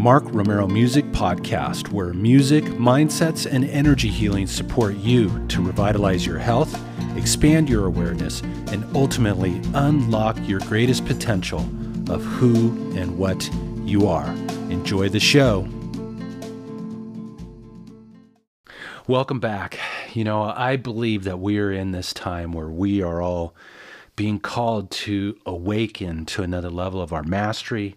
Mark Romero Music Podcast, where music, mindsets, and energy healing support you to revitalize your health, expand your awareness, and ultimately unlock your greatest potential of who and what you are. Enjoy the show. Welcome back. You know, I believe that we are in this time where we are all being called to awaken to another level of our mastery,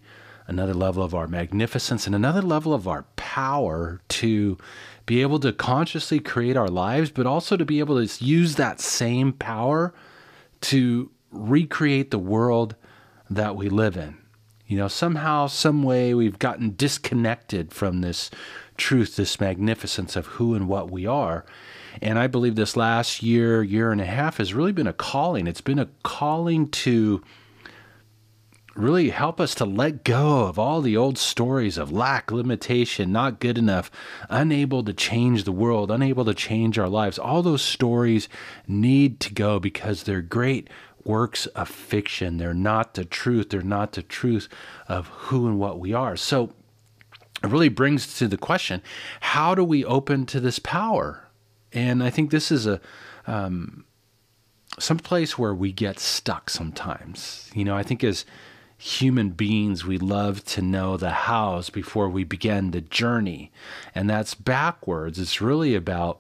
another level of our magnificence, and another level of our power to be able to consciously create our lives, but also to be able to use that same power to recreate the world that we live in. You know, somehow, some way, we've gotten disconnected from this truth, this magnificence of who and what we are. And I believe this last year, year and a half has really been a calling. It's been a calling to really help us to let go of all the old stories of lack, limitation, not good enough, unable to change the world, unable to change our lives. All those stories need to go because they're great works of fiction. They're not the truth. They're not the truth of who and what we are. So it really brings to the question how do we open to this power? And I think this is a. Um, some place where we get stuck sometimes. You know, I think as human beings, we love to know the hows before we begin the journey. And that's backwards. It's really about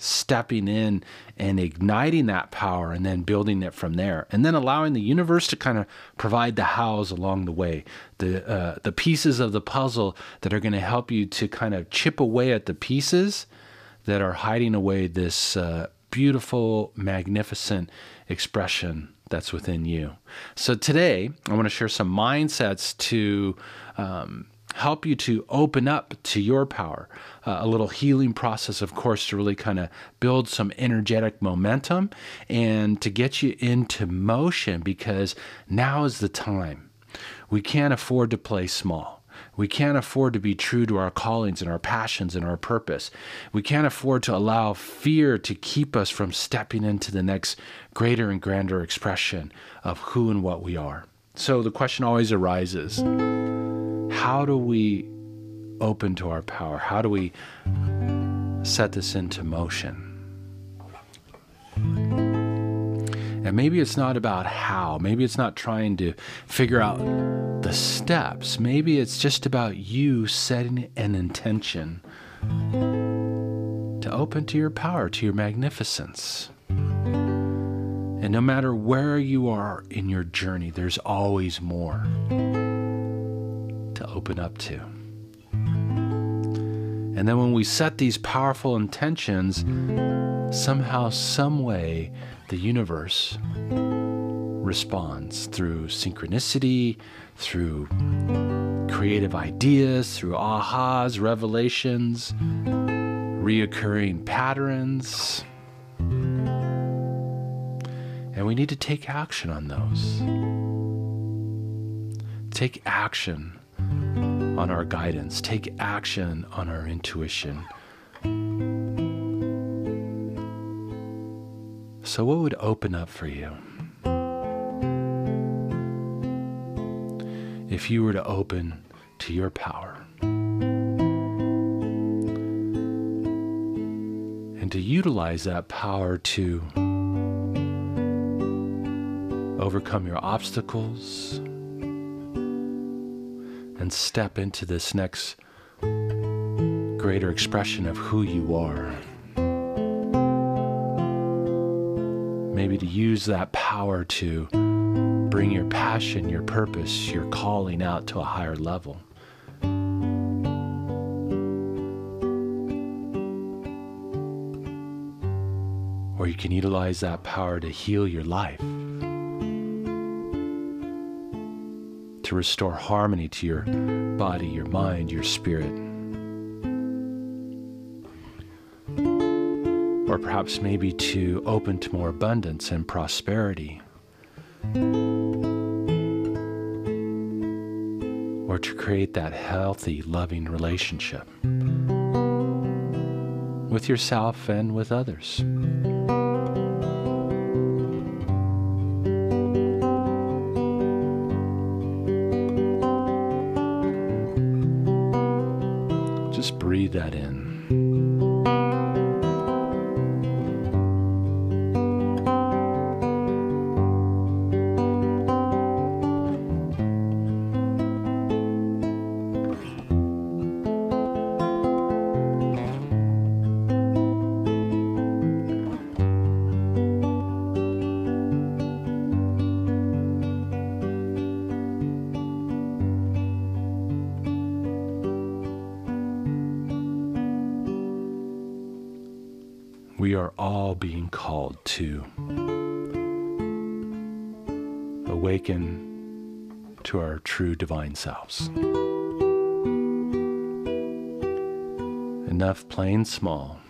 stepping in and igniting that power and then building it from there and then allowing the universe to kind of provide the hows along the way the uh, the pieces of the puzzle that are going to help you to kind of chip away at the pieces that are hiding away this uh, beautiful magnificent expression that's within you. So today, I want to share some mindsets to um, help you to open up to your power. Uh, a little healing process, of course, to really kind of build some energetic momentum and to get you into motion because now is the time. We can't afford to play small. We can't afford to be true to our callings and our passions and our purpose. We can't afford to allow fear to keep us from stepping into the next greater and grander expression of who and what we are. So the question always arises how do we open to our power? How do we set this into motion? And maybe it's not about how. Maybe it's not trying to figure out the steps. Maybe it's just about you setting an intention to open to your power, to your magnificence. And no matter where you are in your journey, there's always more to open up to. And then when we set these powerful intentions, somehow, some way, the universe responds through synchronicity, through creative ideas, through ahas, revelations, reoccurring patterns. And we need to take action on those. Take action on our guidance, take action on our intuition. So, what would open up for you? If you were to open to your power and to utilize that power to overcome your obstacles and step into this next greater expression of who you are. maybe to use that power to bring your passion, your purpose, your calling out to a higher level. Or you can utilize that power to heal your life, to restore harmony to your body, your mind, your spirit. or perhaps maybe to open to more abundance and prosperity, or to create that healthy, loving relationship with yourself and with others. Just breathe that in. Being called to awaken to our true divine selves. Enough plain small.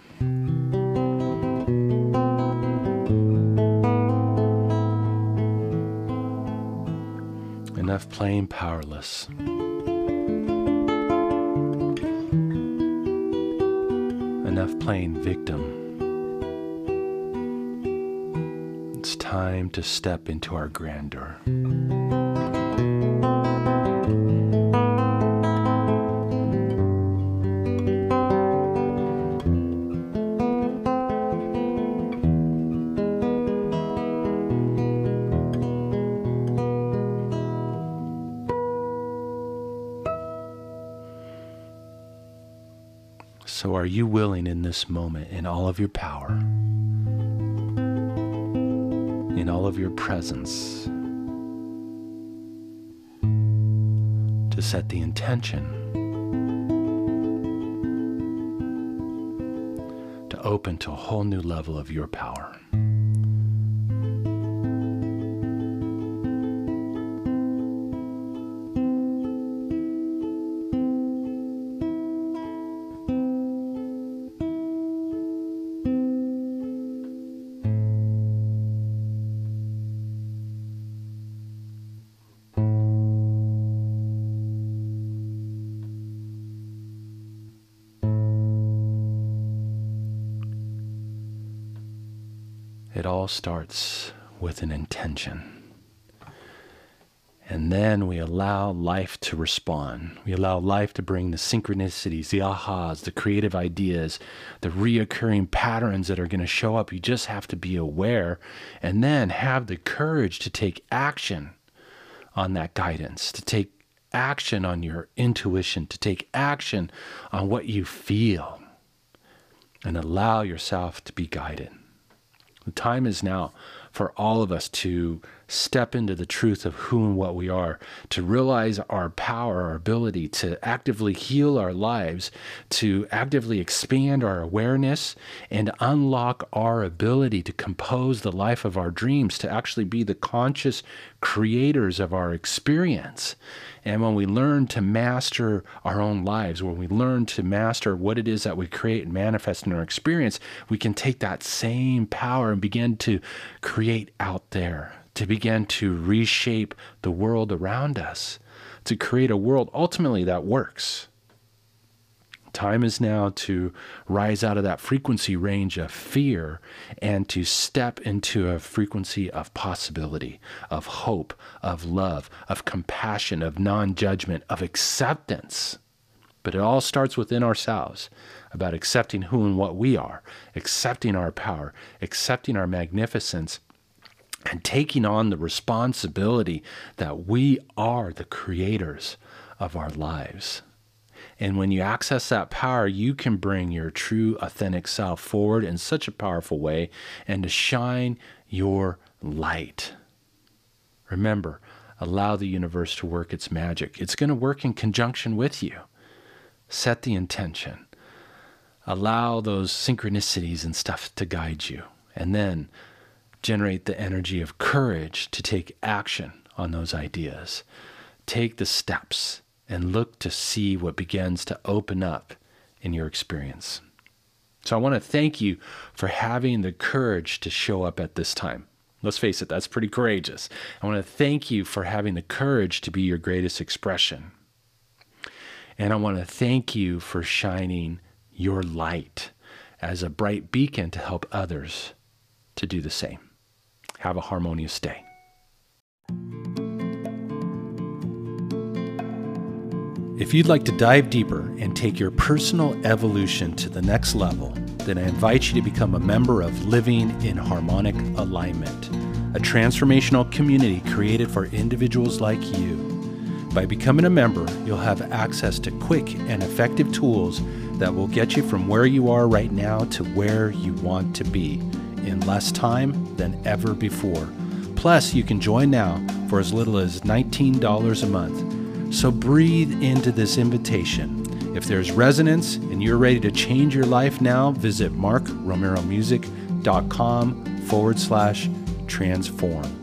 Enough plain powerless. Enough plain victim. Time to step into our grandeur. So, are you willing in this moment, in all of your power? In all of your presence to set the intention to open to a whole new level of your power. It all starts with an intention. And then we allow life to respond. We allow life to bring the synchronicities, the ahas, the creative ideas, the reoccurring patterns that are going to show up. You just have to be aware and then have the courage to take action on that guidance, to take action on your intuition, to take action on what you feel, and allow yourself to be guided. The time is now for all of us to step into the truth of who and what we are, to realize our power, our ability to actively heal our lives, to actively expand our awareness, and unlock our ability to compose the life of our dreams, to actually be the conscious creators of our experience. And when we learn to master our own lives, when we learn to master what it is that we create and manifest in our experience, we can take that same power and begin to create out there to begin to reshape the world around us, to create a world ultimately that works. Time is now to rise out of that frequency range of fear and to step into a frequency of possibility, of hope, of love, of compassion, of non judgment, of acceptance. But it all starts within ourselves about accepting who and what we are, accepting our power, accepting our magnificence, and taking on the responsibility that we are the creators of our lives. And when you access that power, you can bring your true, authentic self forward in such a powerful way and to shine your light. Remember, allow the universe to work its magic. It's going to work in conjunction with you. Set the intention. Allow those synchronicities and stuff to guide you. And then generate the energy of courage to take action on those ideas. Take the steps and look to see what begins to open up in your experience. So I want to thank you for having the courage to show up at this time. Let's face it, that's pretty courageous. I want to thank you for having the courage to be your greatest expression. And I want to thank you for shining your light as a bright beacon to help others to do the same. Have a harmonious day. If you'd like to dive deeper and take your personal evolution to the next level, then I invite you to become a member of Living in Harmonic Alignment, a transformational community created for individuals like you. By becoming a member, you'll have access to quick and effective tools that will get you from where you are right now to where you want to be in less time than ever before. Plus, you can join now for as little as $19 a month. So breathe into this invitation. If there's resonance and you're ready to change your life now, visit markromeromusic.com forward slash transform.